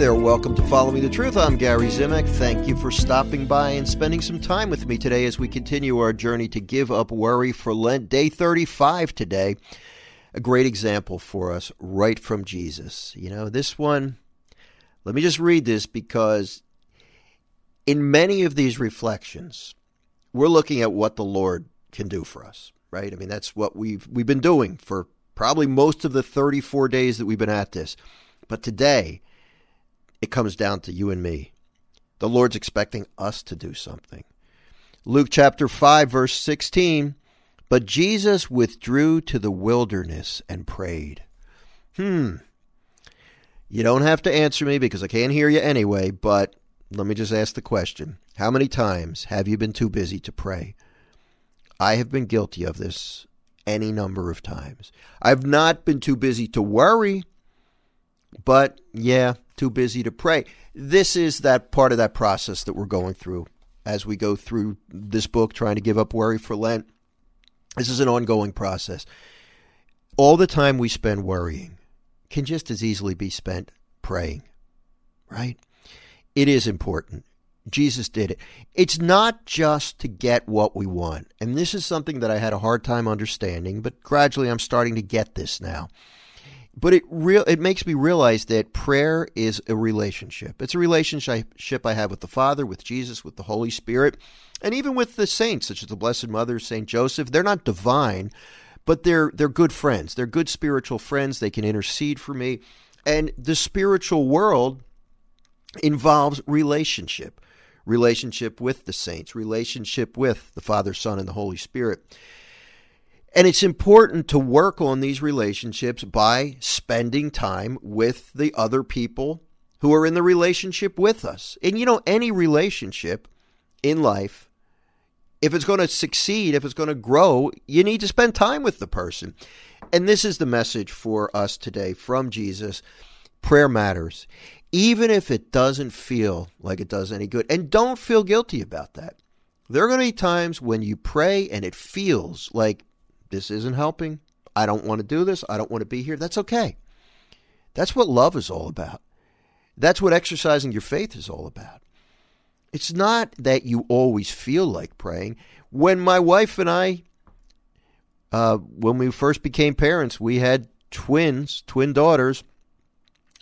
There, welcome to Following the Truth. I'm Gary Zimak. Thank you for stopping by and spending some time with me today as we continue our journey to give up worry for Lent. Day 35 today. A great example for us right from Jesus. You know, this one, let me just read this because in many of these reflections, we're looking at what the Lord can do for us, right? I mean, that's what we've we've been doing for probably most of the 34 days that we've been at this. But today, it comes down to you and me. The Lord's expecting us to do something. Luke chapter 5, verse 16. But Jesus withdrew to the wilderness and prayed. Hmm. You don't have to answer me because I can't hear you anyway, but let me just ask the question How many times have you been too busy to pray? I have been guilty of this any number of times. I've not been too busy to worry, but yeah, too busy to pray. This is that part of that process that we're going through as we go through this book, trying to give up worry for Lent. This is an ongoing process. All the time we spend worrying can just as easily be spent praying, right? It is important. Jesus did it. It's not just to get what we want. And this is something that I had a hard time understanding, but gradually I'm starting to get this now. But it real it makes me realize that prayer is a relationship. It's a relationship I have with the Father, with Jesus, with the Holy Spirit, and even with the saints, such as the Blessed Mother, Saint Joseph. They're not divine, but they're they're good friends. They're good spiritual friends. They can intercede for me. And the spiritual world involves relationship. Relationship with the saints, relationship with the Father, Son, and the Holy Spirit. And it's important to work on these relationships by spending time with the other people who are in the relationship with us. And you know, any relationship in life, if it's going to succeed, if it's going to grow, you need to spend time with the person. And this is the message for us today from Jesus prayer matters, even if it doesn't feel like it does any good. And don't feel guilty about that. There are going to be times when you pray and it feels like this isn't helping. I don't want to do this. I don't want to be here. That's okay. That's what love is all about. That's what exercising your faith is all about. It's not that you always feel like praying. When my wife and I, uh, when we first became parents, we had twins, twin daughters.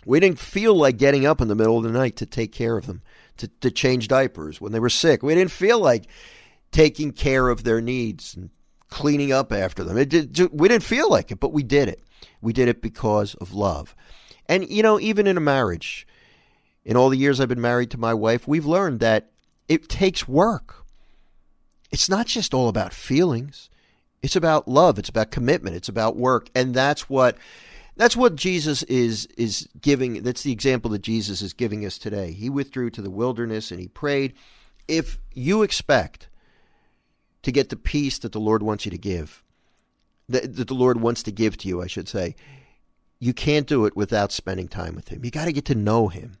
We didn't feel like getting up in the middle of the night to take care of them, to, to change diapers when they were sick. We didn't feel like taking care of their needs and cleaning up after them. It did, we didn't feel like it, but we did it. We did it because of love. And, you know, even in a marriage, in all the years I've been married to my wife, we've learned that it takes work. It's not just all about feelings. It's about love. It's about commitment. It's about work. And that's what that's what Jesus is is giving that's the example that Jesus is giving us today. He withdrew to the wilderness and he prayed. If you expect to get the peace that the Lord wants you to give, that, that the Lord wants to give to you, I should say, you can't do it without spending time with Him. You got to get to know Him.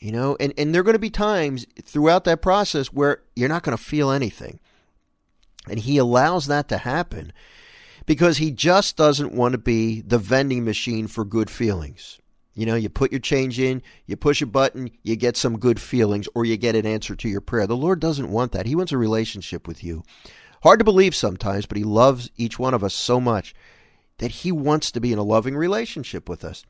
You know, and, and there are going to be times throughout that process where you're not going to feel anything. And he allows that to happen because he just doesn't want to be the vending machine for good feelings. You know, you put your change in, you push a button, you get some good feelings, or you get an answer to your prayer. The Lord doesn't want that. He wants a relationship with you. Hard to believe sometimes, but He loves each one of us so much that He wants to be in a loving relationship with us.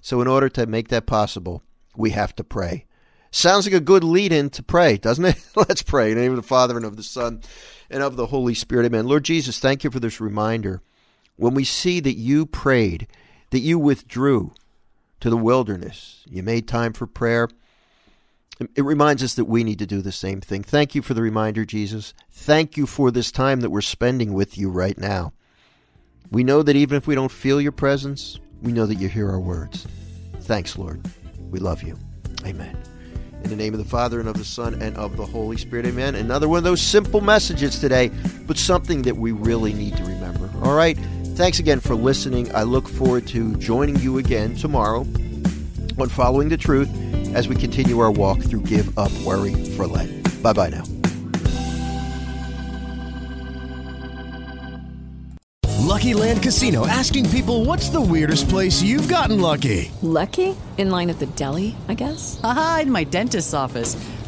So, in order to make that possible, we have to pray. Sounds like a good lead in to pray, doesn't it? Let's pray. In the name of the Father and of the Son and of the Holy Spirit. Amen. Lord Jesus, thank you for this reminder. When we see that you prayed, that you withdrew to the wilderness, you made time for prayer. It reminds us that we need to do the same thing. Thank you for the reminder, Jesus. Thank you for this time that we're spending with you right now. We know that even if we don't feel your presence, we know that you hear our words. Thanks, Lord. We love you. Amen. In the name of the Father, and of the Son, and of the Holy Spirit, amen. Another one of those simple messages today, but something that we really need to remember. All right. Thanks again for listening. I look forward to joining you again tomorrow on Following the Truth as we continue our walk through Give Up Worry for Lent. Bye bye now. Lucky Land Casino asking people what's the weirdest place you've gotten lucky? Lucky? In line at the deli, I guess? Aha, in my dentist's office.